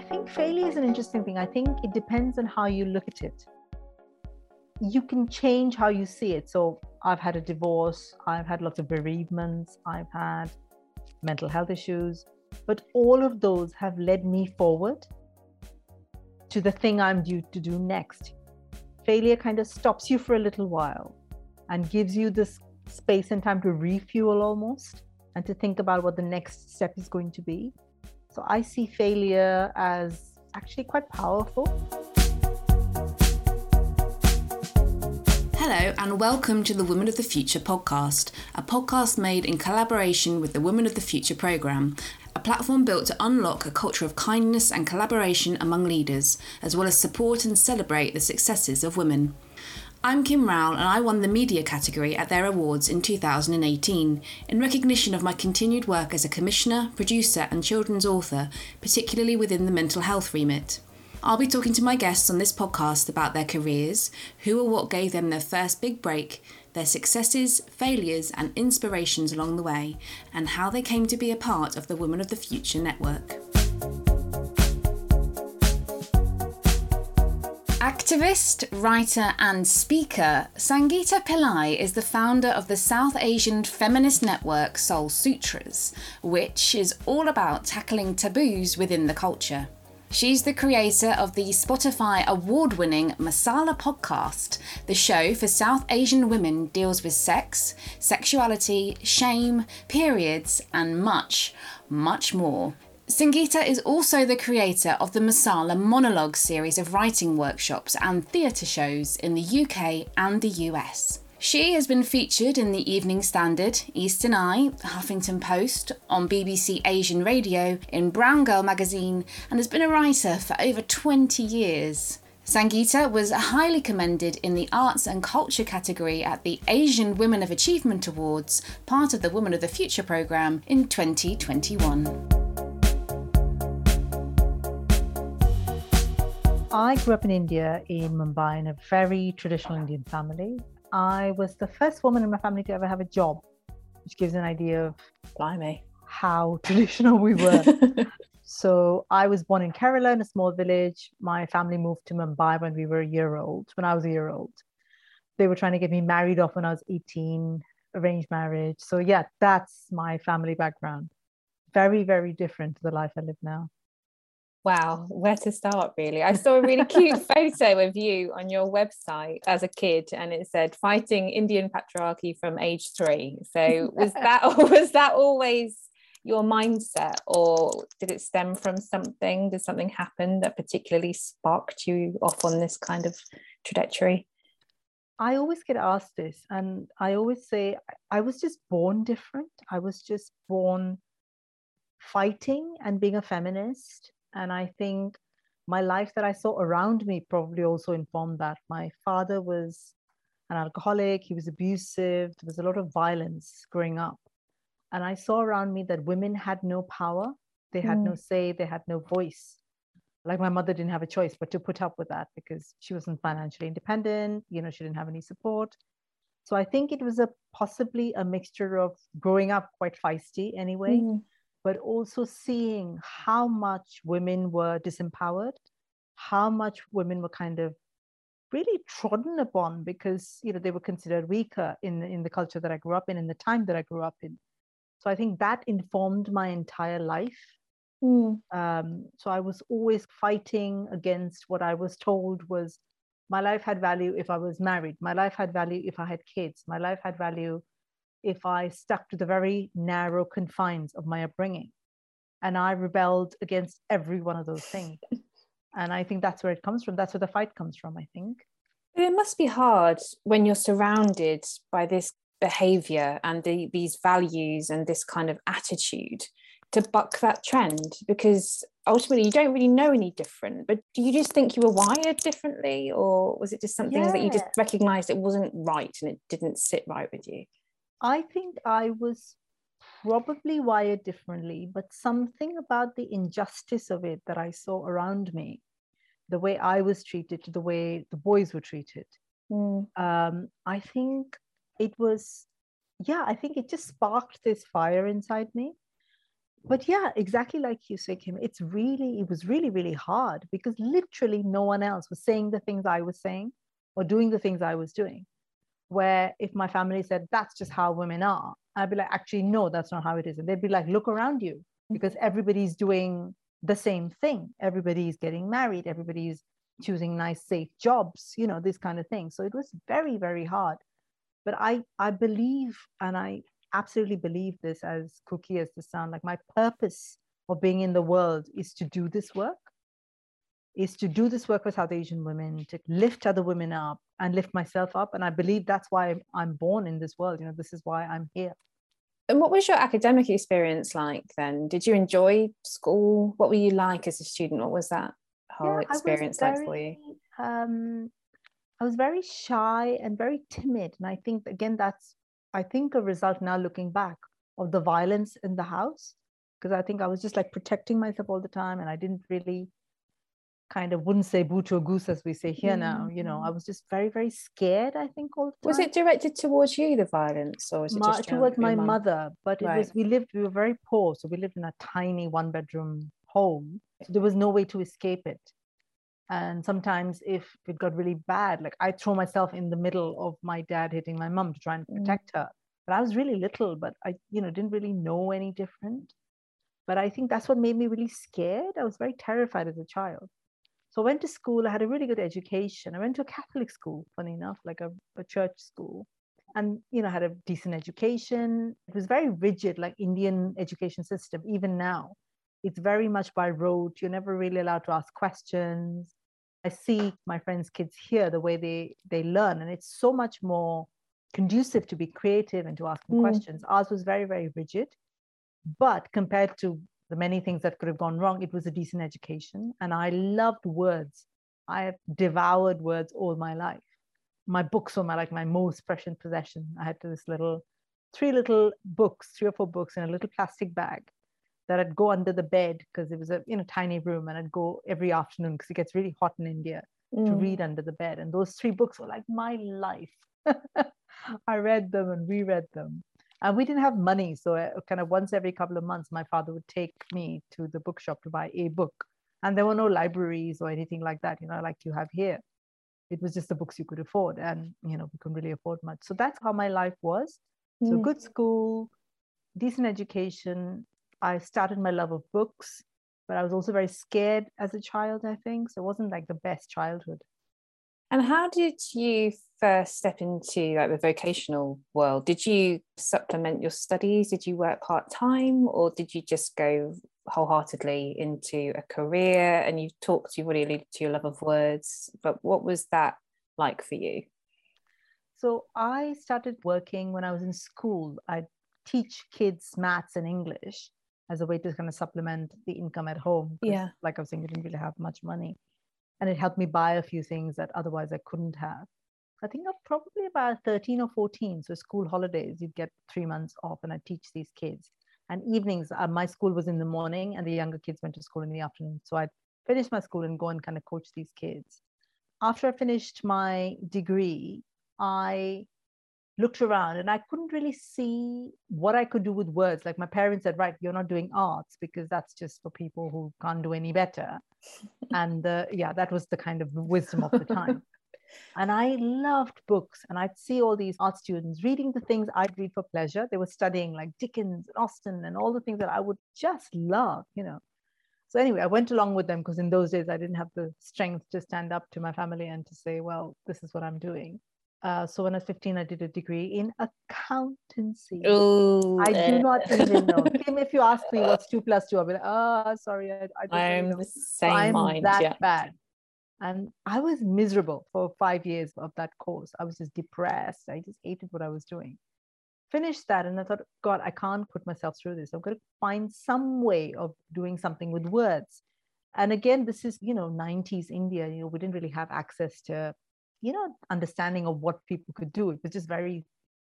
I think failure is an interesting thing. I think it depends on how you look at it. You can change how you see it. So I've had a divorce, I've had lots of bereavements, I've had mental health issues, but all of those have led me forward to the thing I'm due to do next. Failure kind of stops you for a little while and gives you this space and time to refuel almost and to think about what the next step is going to be. So I see failure as actually quite powerful. Hello, and welcome to the Women of the Future podcast, a podcast made in collaboration with the Women of the Future programme, a platform built to unlock a culture of kindness and collaboration among leaders, as well as support and celebrate the successes of women. I'm Kim Rowell, and I won the media category at their awards in 2018 in recognition of my continued work as a commissioner, producer, and children's author, particularly within the mental health remit. I'll be talking to my guests on this podcast about their careers, who or what gave them their first big break, their successes, failures, and inspirations along the way, and how they came to be a part of the Women of the Future network. Activist, writer, and speaker, Sangeeta Pillai is the founder of the South Asian feminist network Soul Sutras, which is all about tackling taboos within the culture. She's the creator of the Spotify award winning Masala podcast. The show for South Asian women deals with sex, sexuality, shame, periods, and much, much more. Sangeeta is also the creator of the Masala Monologue series of writing workshops and theatre shows in the UK and the US. She has been featured in the Evening Standard, Eastern Eye, Huffington Post, on BBC Asian Radio, in Brown Girl magazine, and has been a writer for over 20 years. Sangeeta was highly commended in the Arts and Culture category at the Asian Women of Achievement Awards, part of the Women of the Future programme, in 2021. I grew up in India, in Mumbai, in a very traditional Indian family. I was the first woman in my family to ever have a job, which gives an idea of blimey how traditional we were. so I was born in Kerala in a small village. My family moved to Mumbai when we were a year old, when I was a year old. They were trying to get me married off when I was 18, arranged marriage. So yeah, that's my family background. Very, very different to the life I live now. Wow, where to start really? I saw a really cute photo of you on your website as a kid and it said fighting Indian patriarchy from age 3. So was that was that always your mindset or did it stem from something? Did something happen that particularly sparked you off on this kind of trajectory? I always get asked this and I always say I was just born different. I was just born fighting and being a feminist and I think my life that I saw around me probably also informed that. My father was an alcoholic, he was abusive, there was a lot of violence growing up. And I saw around me that women had no power, they had mm. no say, they had no voice. Like my mother didn't have a choice but to put up with that because she wasn't financially independent, you know, she didn't have any support. So I think it was a possibly a mixture of growing up quite feisty anyway, mm but also seeing how much women were disempowered, how much women were kind of really trodden upon because you know they were considered weaker in in the culture that I grew up in in the time that I grew up in. So I think that informed my entire life. Mm. Um, so I was always fighting against what I was told was my life had value if I was married. My life had value if I had kids. My life had value if I stuck to the very narrow confines of my upbringing. And I rebelled against every one of those things. and I think that's where it comes from. That's where the fight comes from, I think. But it must be hard when you're surrounded by this behavior and the, these values and this kind of attitude to buck that trend because ultimately you don't really know any different but do you just think you were wired differently or was it just something yeah. that you just recognized it wasn't right and it didn't sit right with you I think I was probably wired differently, but something about the injustice of it that I saw around me, the way I was treated to the way the boys were treated. Mm. Um, I think it was, yeah, I think it just sparked this fire inside me. but yeah, exactly like you say, Kim, it's really, it was really, really hard because literally no one else was saying the things I was saying or doing the things I was doing. Where if my family said, that's just how women are, I'd be like, actually, no, that's not how it is. And they'd be like, look around you because mm-hmm. everybody's doing the same thing. Everybody's getting married, everybody's choosing nice, safe jobs, you know, this kind of thing. So it was very, very hard. But I, I believe, and I absolutely believe this as cookie as the sound, like my purpose of being in the world is to do this work, is to do this work for South Asian women, to lift other women up and lift myself up. And I believe that's why I'm born in this world. You know, this is why I'm here. And what was your academic experience like then? Did you enjoy school? What were you like as a student? What was that whole yeah, experience very, like for you? Um, I was very shy and very timid. And I think, again, that's, I think, a result now looking back of the violence in the house. Because I think I was just like protecting myself all the time and I didn't really kind of wouldn't say boo to a goose as we say here mm-hmm. now you know i was just very very scared i think all was it directed towards you the violence or was it just towards my mom? mother but right. it was we lived we were very poor so we lived in a tiny one bedroom home so there was no way to escape it and sometimes if it got really bad like i throw myself in the middle of my dad hitting my mom to try and mm. protect mm-hmm. her but i was really little but i you know didn't really know any different but i think that's what made me really scared i was very terrified as a child so I went to school. I had a really good education. I went to a Catholic school, funny enough, like a, a church school, and you know had a decent education. It was very rigid, like Indian education system. Even now, it's very much by rote. You're never really allowed to ask questions. I see my friends' kids here the way they they learn, and it's so much more conducive to be creative and to ask mm. questions. Ours was very very rigid, but compared to the many things that could have gone wrong, it was a decent education. And I loved words. I have devoured words all my life. My books were my like my most precious possession. I had this little, three little books, three or four books in a little plastic bag that I'd go under the bed because it was a you know tiny room, and I'd go every afternoon because it gets really hot in India mm. to read under the bed. And those three books were like my life. I read them and reread them and we didn't have money so uh, kind of once every couple of months my father would take me to the bookshop to buy a book. And there were no libraries or anything like that you know like you have here. It was just the books you could afford and you know we couldn't really afford much. So that's how my life was. So mm. good school decent education. I started my love of books but i was also very scared as a child i think. So it wasn't like the best childhood and how did you first step into like the vocational world? Did you supplement your studies? Did you work part time, or did you just go wholeheartedly into a career? And you talked, you've already alluded to your love of words, but what was that like for you? So I started working when I was in school. I teach kids maths and English as a way to kind of supplement the income at home. Yeah. Like I was saying, we didn't really have much money and it helped me buy a few things that otherwise I couldn't have. I think I'm probably about 13 or 14. So school holidays, you'd get three months off, and I teach these kids. And evenings, uh, my school was in the morning, and the younger kids went to school in the afternoon. So I'd finish my school and go and kind of coach these kids. After I finished my degree, I looked around and I couldn't really see what I could do with words. Like my parents said, right, you're not doing arts because that's just for people who can't do any better. and uh, yeah, that was the kind of wisdom of the time. and I loved books and I'd see all these art students reading the things I'd read for pleasure. They were studying like Dickens and Austen and all the things that I would just love, you know. So anyway, I went along with them because in those days I didn't have the strength to stand up to my family and to say, well, this is what I'm doing. Uh, so when I was 15, I did a degree in accountancy. Ooh, I do not even know. Kim, if you ask me what's two plus two, I'll be like, oh, sorry, I, I don't I'm know. the same I'm mind, that yeah. bad. And I was miserable for five years of that course. I was just depressed. I just hated what I was doing. Finished that, and I thought, God, I can't put myself through this. I'm going to find some way of doing something with words. And again, this is, you know, 90s India. You know, we didn't really have access to you know understanding of what people could do. It was just very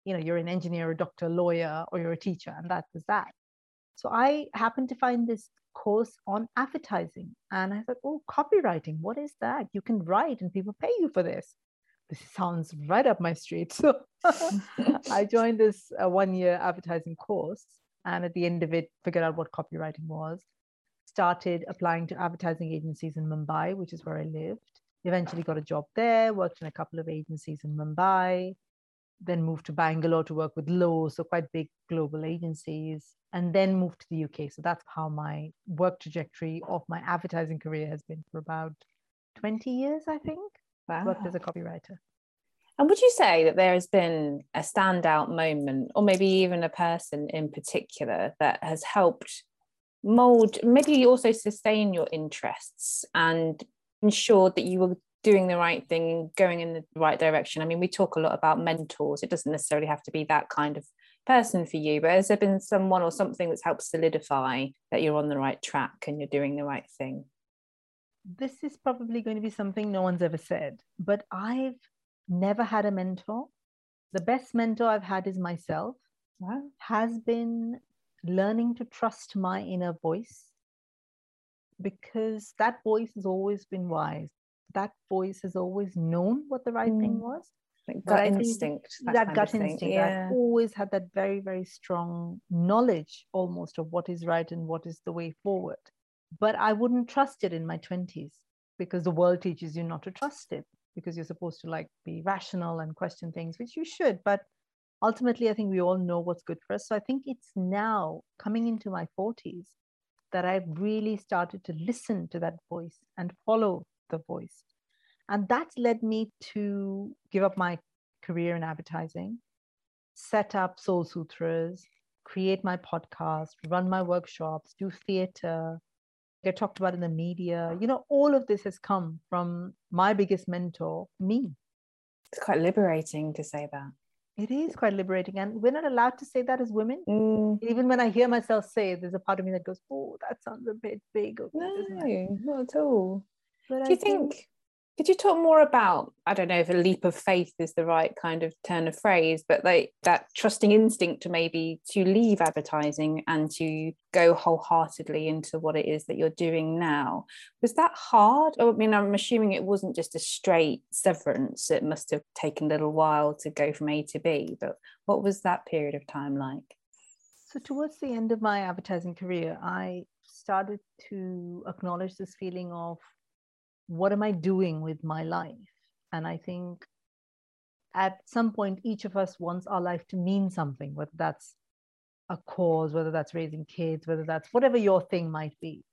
you know you're an engineer a doctor a lawyer or you're a teacher and that was that. So i happened to find this course on advertising and i thought oh copywriting what is that? You can write and people pay you for this. This sounds right up my street. So i joined this uh, one year advertising course and at the end of it, figured out what copywriting was. Started applying to advertising agencies in Mumbai, which is where I lived. Eventually got a job there, worked in a couple of agencies in Mumbai, then moved to Bangalore to work with Lowe, so quite big global agencies, and then moved to the UK. So that's how my work trajectory of my advertising career has been for about 20 years, I think. Wow. Worked as a copywriter. And would you say that there has been a standout moment, or maybe even a person in particular, that has helped mold, maybe also sustain your interests and ensured that you were doing the right thing, going in the right direction? I mean, we talk a lot about mentors. It doesn't necessarily have to be that kind of person for you, but has there been someone or something that's helped solidify that you're on the right track and you're doing the right thing? This is probably going to be something no one's ever said, but I've never had a mentor. The best mentor I've had is myself. Wow. Has been learning to trust my inner voice because that voice has always been wise. That voice has always known what the right mm. thing was. Like gut instinct. That, that gut instinct. Yeah. I've always had that very, very strong knowledge almost of what is right and what is the way forward. But I wouldn't trust it in my 20s because the world teaches you not to trust it because you're supposed to like be rational and question things, which you should. But ultimately, I think we all know what's good for us. So I think it's now coming into my 40s that I've really started to listen to that voice and follow the voice. And that's led me to give up my career in advertising, set up Soul Sutras, create my podcast, run my workshops, do theater, get talked about in the media. You know, all of this has come from my biggest mentor, me. It's quite liberating to say that. It is quite liberating. And we're not allowed to say that as women. Mm. Even when I hear myself say it, there's a part of me that goes, oh, that sounds a bit big. No, not at all. But Do I you think, think could you talk more about, I don't know if a leap of faith is the right kind of turn of phrase, but like that trusting instinct to maybe to leave advertising and to go wholeheartedly into what it is that you're doing now. Was that hard? Oh, I mean, I'm assuming it wasn't just a straight severance. It must have taken a little while to go from A to B, but what was that period of time like? So, towards the end of my advertising career, I started to acknowledge this feeling of what am I doing with my life? And I think at some point, each of us wants our life to mean something, whether that's a cause, whether that's raising kids, whether that's whatever your thing might be.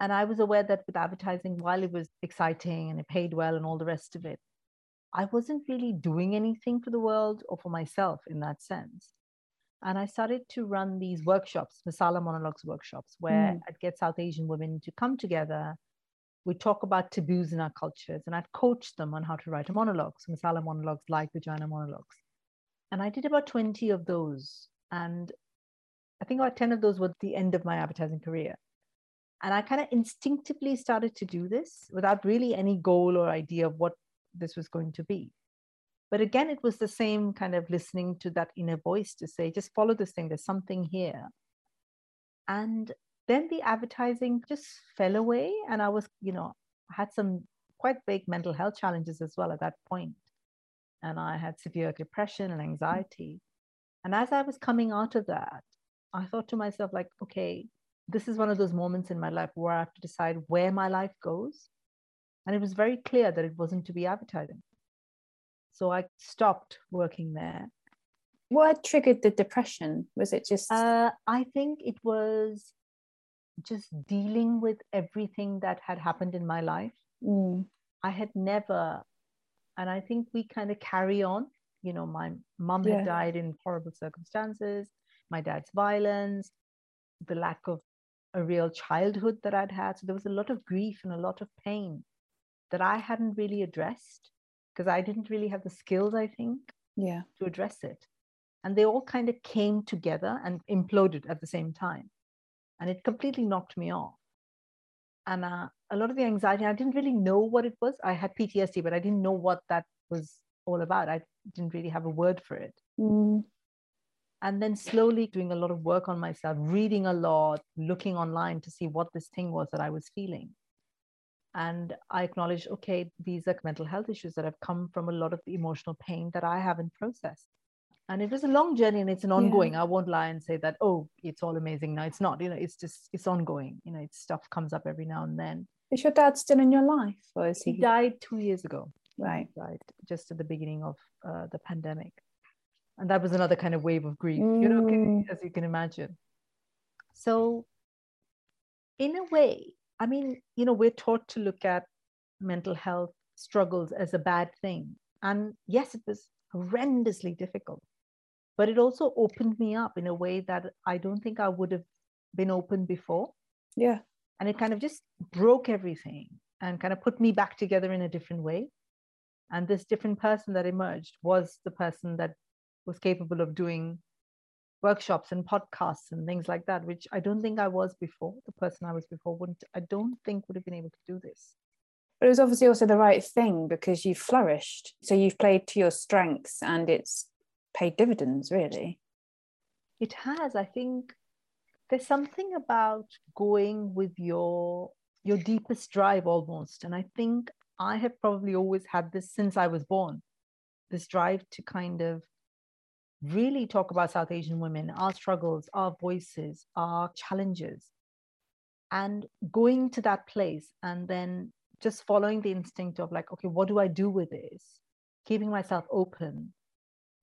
And I was aware that with advertising, while it was exciting and it paid well and all the rest of it, I wasn't really doing anything for the world or for myself in that sense. And I started to run these workshops, Masala Monologues workshops, where mm. I'd get South Asian women to come together we talk about taboos in our cultures, and I'd coach them on how to write a monologue, so masala monologues like vagina monologues. And I did about 20 of those. And I think about 10 of those were the end of my advertising career. And I kind of instinctively started to do this without really any goal or idea of what this was going to be. But again, it was the same kind of listening to that inner voice to say, just follow this thing, there's something here. And then the advertising just fell away and i was you know I had some quite big mental health challenges as well at that point. And i had severe depression and anxiety. And as i was coming out of that i thought to myself like okay this is one of those moments in my life where i have to decide where my life goes. And it was very clear that it wasn't to be advertising. So i stopped working there. What triggered the depression? Was it just uh, i think it was just dealing with everything that had happened in my life. Mm. I had never, and I think we kind of carry on. You know, my mom yeah. had died in horrible circumstances, my dad's violence, the lack of a real childhood that I'd had. So there was a lot of grief and a lot of pain that I hadn't really addressed because I didn't really have the skills, I think, yeah, to address it. And they all kind of came together and imploded at the same time and it completely knocked me off. And uh, a lot of the anxiety, I didn't really know what it was. I had PTSD, but I didn't know what that was all about. I didn't really have a word for it. Mm. And then slowly doing a lot of work on myself, reading a lot, looking online to see what this thing was that I was feeling. And I acknowledged, okay, these are mental health issues that have come from a lot of the emotional pain that I haven't processed. And it was a long journey and it's an ongoing. Yeah. i won't lie and say that oh it's all amazing. Now it's not you know it's just it's ongoing. You know it's stuff comes up every now and then. Is your dad still in your life or is he, he died two years ago. Right. Right just at the beginning of uh, the pandemic. And that was another kind of wave of grief mm. you know mm. as you can imagine. So in a way i mean you know we're taught to look at mental health struggles as a bad thing. And yes it was horrendously difficult but it also opened me up in a way that I don't think I would have been open before. Yeah. And it kind of just broke everything and kind of put me back together in a different way. And this different person that emerged was the person that was capable of doing workshops and podcasts and things like that, which I don't think I was before. The person I was before wouldn't, I don't think would have been able to do this. But it was obviously also the right thing because you flourished. So you've played to your strengths and it's paid dividends, really. It has. I think there's something about going with your your deepest drive almost. And I think I have probably always had this since I was born, this drive to kind of really talk about South Asian women, our struggles, our voices, our challenges. And going to that place and then just following the instinct of like, okay, what do I do with this? Keeping myself open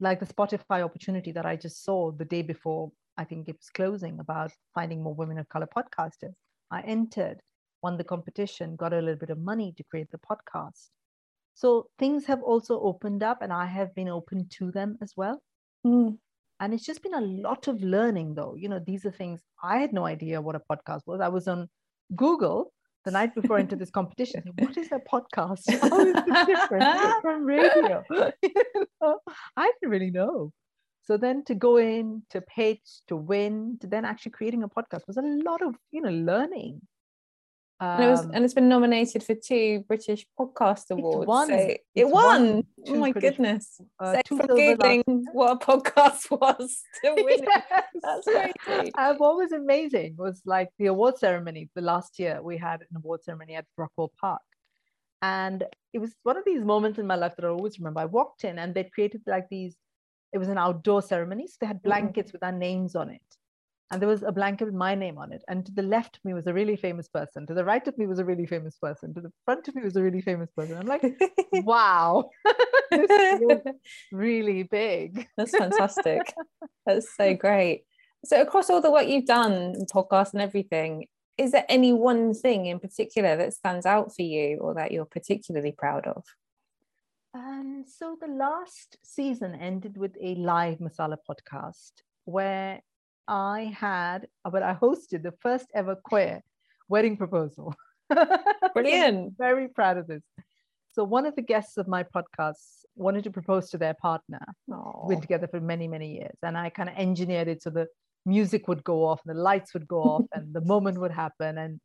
like the Spotify opportunity that I just saw the day before I think it was closing about finding more women of color podcasters. I entered, won the competition, got a little bit of money to create the podcast. So things have also opened up and I have been open to them as well. Mm. And it's just been a lot of learning though. You know, these are things I had no idea what a podcast was. I was on Google the night before into this competition. What is a podcast? How is this different from radio? you know, I didn't really know. So then to go in, to pitch, to win, to then actually creating a podcast was a lot of you know learning. Um, and, it was, um, and it's been nominated for two British Podcast Awards. Won. So it won. won oh my British, goodness! Uh, from googling what a podcast was to win yes. it. That's crazy. And what was amazing was like the award ceremony. The last year we had an award ceremony at Brockwell Park, and it was one of these moments in my life that I always remember. I walked in and they created like these. It was an outdoor ceremony, so they had mm-hmm. blankets mm-hmm. with our names on it and there was a blanket with my name on it. And to the left of me was a really famous person. To the right of me was a really famous person. To the front of me was a really famous person. I'm like, wow, this is really big. That's fantastic. That's so great. So across all the work you've done, podcast and everything, is there any one thing in particular that stands out for you or that you're particularly proud of? Um, so the last season ended with a live masala podcast where I had, but I hosted the first ever queer wedding proposal. Brilliant. very proud of this. So one of the guests of my podcast wanted to propose to their partner. Aww. We've been together for many, many years. And I kind of engineered it so the music would go off and the lights would go off and the moment would happen. And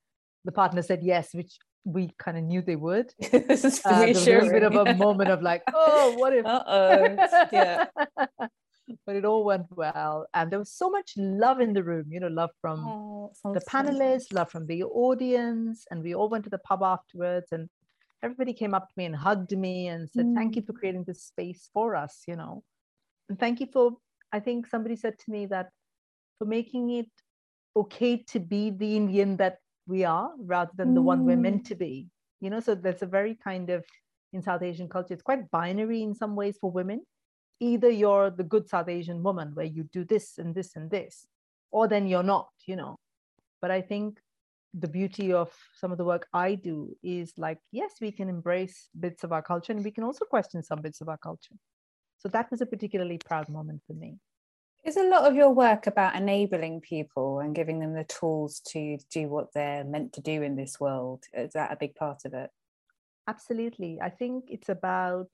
the partner said yes, which we kind of knew they would. this is uh, a bit of a moment of like, oh, what if? Uh-oh. Yeah. But it all went well. And there was so much love in the room, you know, love from oh, the panelists, love from the audience. And we all went to the pub afterwards and everybody came up to me and hugged me and said, mm. Thank you for creating this space for us, you know. And thank you for, I think somebody said to me that for making it okay to be the Indian that we are rather than mm. the one we're meant mm. to be. You know, so there's a very kind of in South Asian culture, it's quite binary in some ways for women either you're the good South Asian woman where you do this and this and this, or then you're not, you know. But I think the beauty of some of the work I do is like, yes, we can embrace bits of our culture and we can also question some bits of our culture. So that was a particularly proud moment for me. Is a lot of your work about enabling people and giving them the tools to do what they're meant to do in this world? Is that a big part of it? Absolutely. I think it's about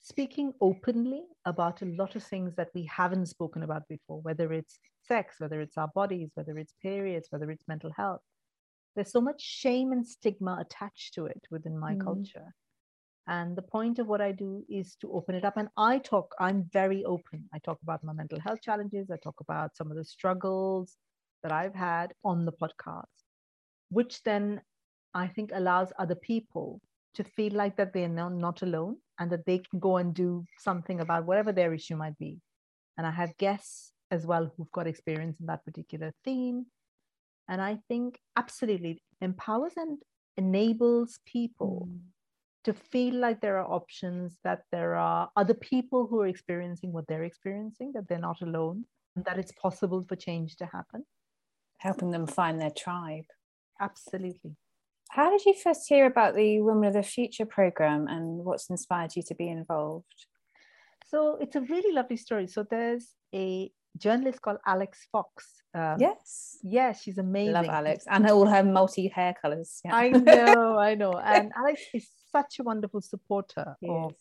speaking openly about a lot of things that we haven't spoken about before, whether it's sex, whether it's our bodies, whether it's periods, whether it's mental health. There's so much shame and stigma attached to it within my mm. culture. And the point of what I do is to open it up. And I talk, I'm very open. I talk about my mental health challenges. I talk about some of the struggles that I've had on the podcast, which then I think allows other people to feel like that they're not, not alone and that they can go and do something about whatever their issue might be And I have guests as well who've got experience in that particular theme. And I think absolutely empowers and enables people mm. to feel like there are options, that there are other people who are experiencing what they're experiencing, that they're not alone, and that it's possible for change to happen. Helping them find their tribe. Absolutely. How did you first hear about the Women of the Future program and what's inspired you to be involved? So it's a really lovely story. So there's a journalist called Alex Fox. Um, yes. Yeah, she's amazing. Love Alex and all her multi hair colors. Yeah. I know, I know. And Alex is such a wonderful supporter yes. of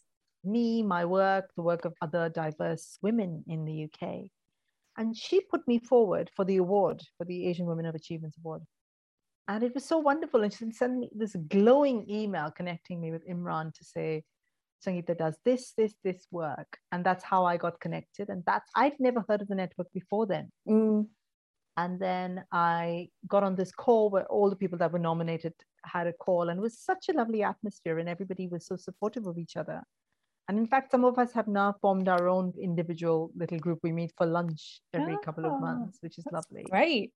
me, my work, the work of other diverse women in the UK. And she put me forward for the award, for the Asian Women of Achievements Award. And it was so wonderful. And she sent me this glowing email connecting me with Imran to say, Sangeeta does this, this, this work. And that's how I got connected. And that's, I'd never heard of the network before then. Mm. And then I got on this call where all the people that were nominated had a call, and it was such a lovely atmosphere, and everybody was so supportive of each other. And in fact, some of us have now formed our own individual little group. We meet for lunch every oh, couple of months, which is lovely. Great.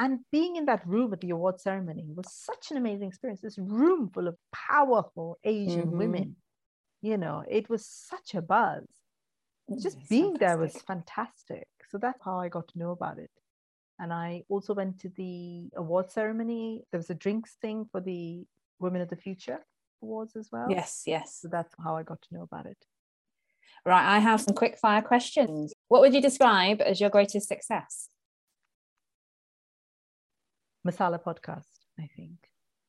And being in that room at the award ceremony was such an amazing experience. This room full of powerful Asian mm-hmm. women you know it was such a buzz. Just being fantastic. there was fantastic. So that's how i got to know about it. And i also went to the award ceremony. There was a drinks thing for the women of the future awards as well. Yes yes. So that's how i got to know about it. Right i have some quick fire questions. What would you describe as your greatest success masala podcast i think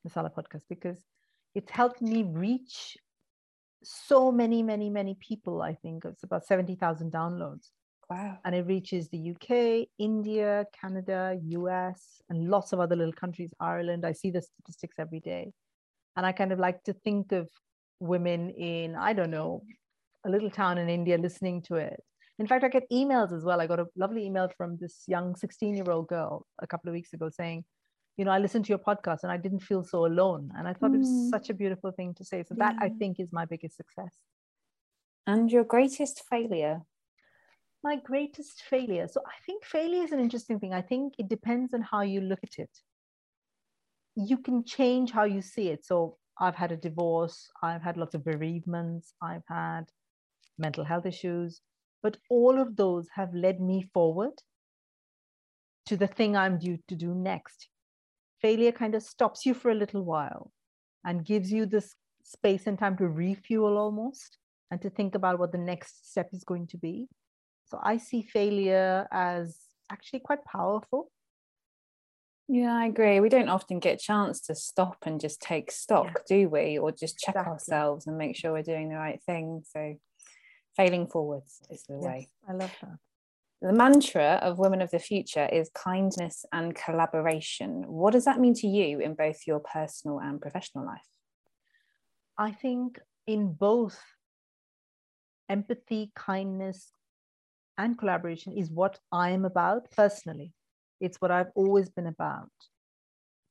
masala podcast because it's helped me reach so many, many, many people. I think it's about 70,000 downloads. Wow. And it reaches the UK, India, Canada, US, and lots of other little countries, Ireland. I see the statistics every day. And I kind of like to think of women in, I don't know, a little town in India listening to it. In fact, I get emails as well. I got a lovely email from this young 16 year old girl a couple of weeks ago saying, you know, I listened to your podcast and I didn't feel so alone. And I thought mm. it was hmm. such a beautiful thing to say. So yeah. that I think is my biggest success. And your greatest failure? My greatest failure. So I think failure is an interesting thing. I think it depends on how you look at it. You can change how you see it. So I've had a divorce, I've had lots of bereavements, I've had mental health issues, but all of those have led me forward to the thing I'm due to do next failure kind of stops you for a little while and gives you this space and time to refuel almost and to think about what the next step is going to be. So I see failure as actually quite powerful. Yeah, I agree. We don't often get a chance to stop and just take stock, yeah. do we? Or just check exactly. ourselves and make sure we're doing the right thing. So failing forwards is the yes, way. I love that. The mantra of Women of the Future is kindness and collaboration. What does that mean to you in both your personal and professional life? I think in both empathy, kindness, and collaboration is what I am about personally. It's what I've always been about.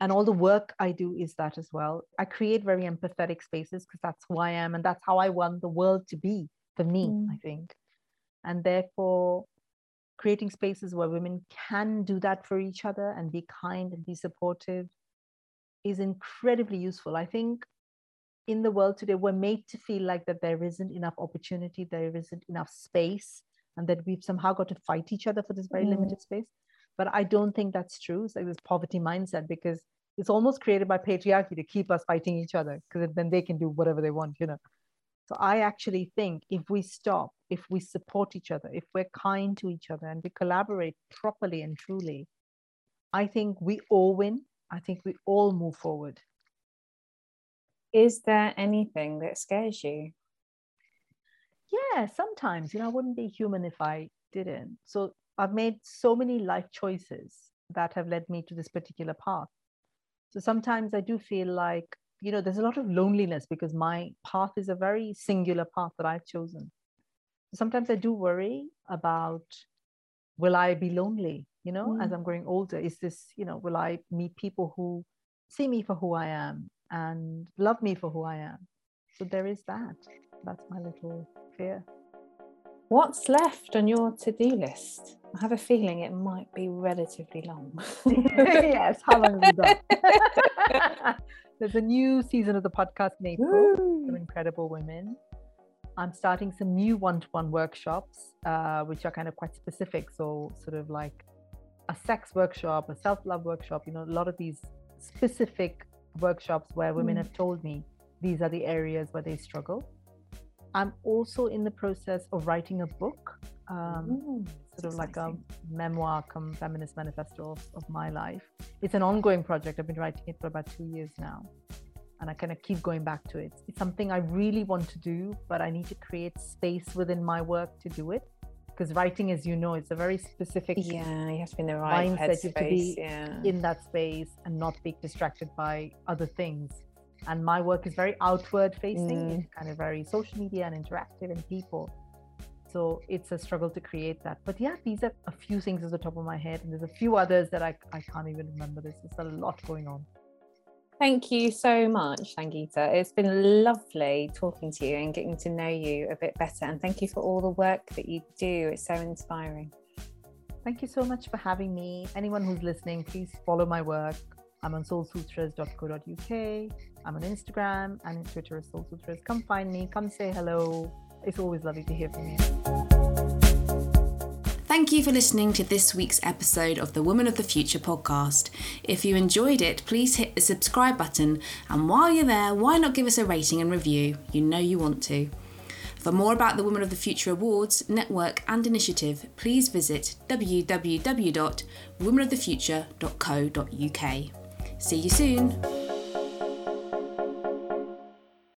And all the work I do is that as well. I create very empathetic spaces because that's who I am and that's how I want the world to be for me, mm. I think. And therefore, creating spaces where women can do that for each other and be kind and be supportive is incredibly useful. I think in the world today, we're made to feel like that there isn't enough opportunity, there isn't enough space, and that we've somehow got to fight each other for this very mm. limited space. But I don't think that's true. It's like this poverty mindset because it's almost created by patriarchy to keep us fighting each other because then they can do whatever they want, you know. So I actually think if we stop, if we support each other, if we're kind to each other and we collaborate properly and truly, I think we all win. I think we all move forward. Is there anything that scares you? Yeah, sometimes. You know, I wouldn't be human if I didn't. So I've made so many life choices that have led me to this particular path. So sometimes I do feel like you know, there's a lot of loneliness because my path is a very singular path that I've chosen. Sometimes I do worry about will I be lonely, you know, mm. as I'm growing older? Is this, you know, will I meet people who see me for who I am and love me for who I am? So there is that. That's my little fear. What's left on your to do list? I have a feeling it might be relatively long. yes, how long have you got? There's a new season of the podcast in April, Some Incredible Women. I'm starting some new one to one workshops, uh, which are kind of quite specific. So, sort of like a sex workshop, a self love workshop, you know, a lot of these specific workshops where women mm. have told me these are the areas where they struggle. I'm also in the process of writing a book, um, Ooh, sort of like a memoir come feminist manifesto of, of my life. It's an ongoing project. I've been writing it for about two years now. And I kind of keep going back to it. It's something I really want to do, but I need to create space within my work to do it. Because writing, as you know, it's a very specific yeah, you have to be in the right mindset. You have to be yeah. in that space and not be distracted by other things and my work is very outward facing mm. it's kind of very social media and interactive and people so it's a struggle to create that but yeah these are a few things at the top of my head and there's a few others that i, I can't even remember there's just a lot going on Thank you so much, Sangeeta. It's been lovely talking to you and getting to know you a bit better. And thank you for all the work that you do. It's so inspiring. Thank you so much for having me. Anyone who's listening, please follow my work. I'm on soulsutras.co.uk. I'm on Instagram and Twitter as Soul Sutras. Come find me, come say hello. It's always lovely to hear from you. Thank you for listening to this week's episode of the Woman of the Future podcast. If you enjoyed it, please hit the subscribe button. And while you're there, why not give us a rating and review? You know you want to. For more about the Women of the Future Awards, network, and initiative, please visit www.womenofthefuture.co.uk. See you soon.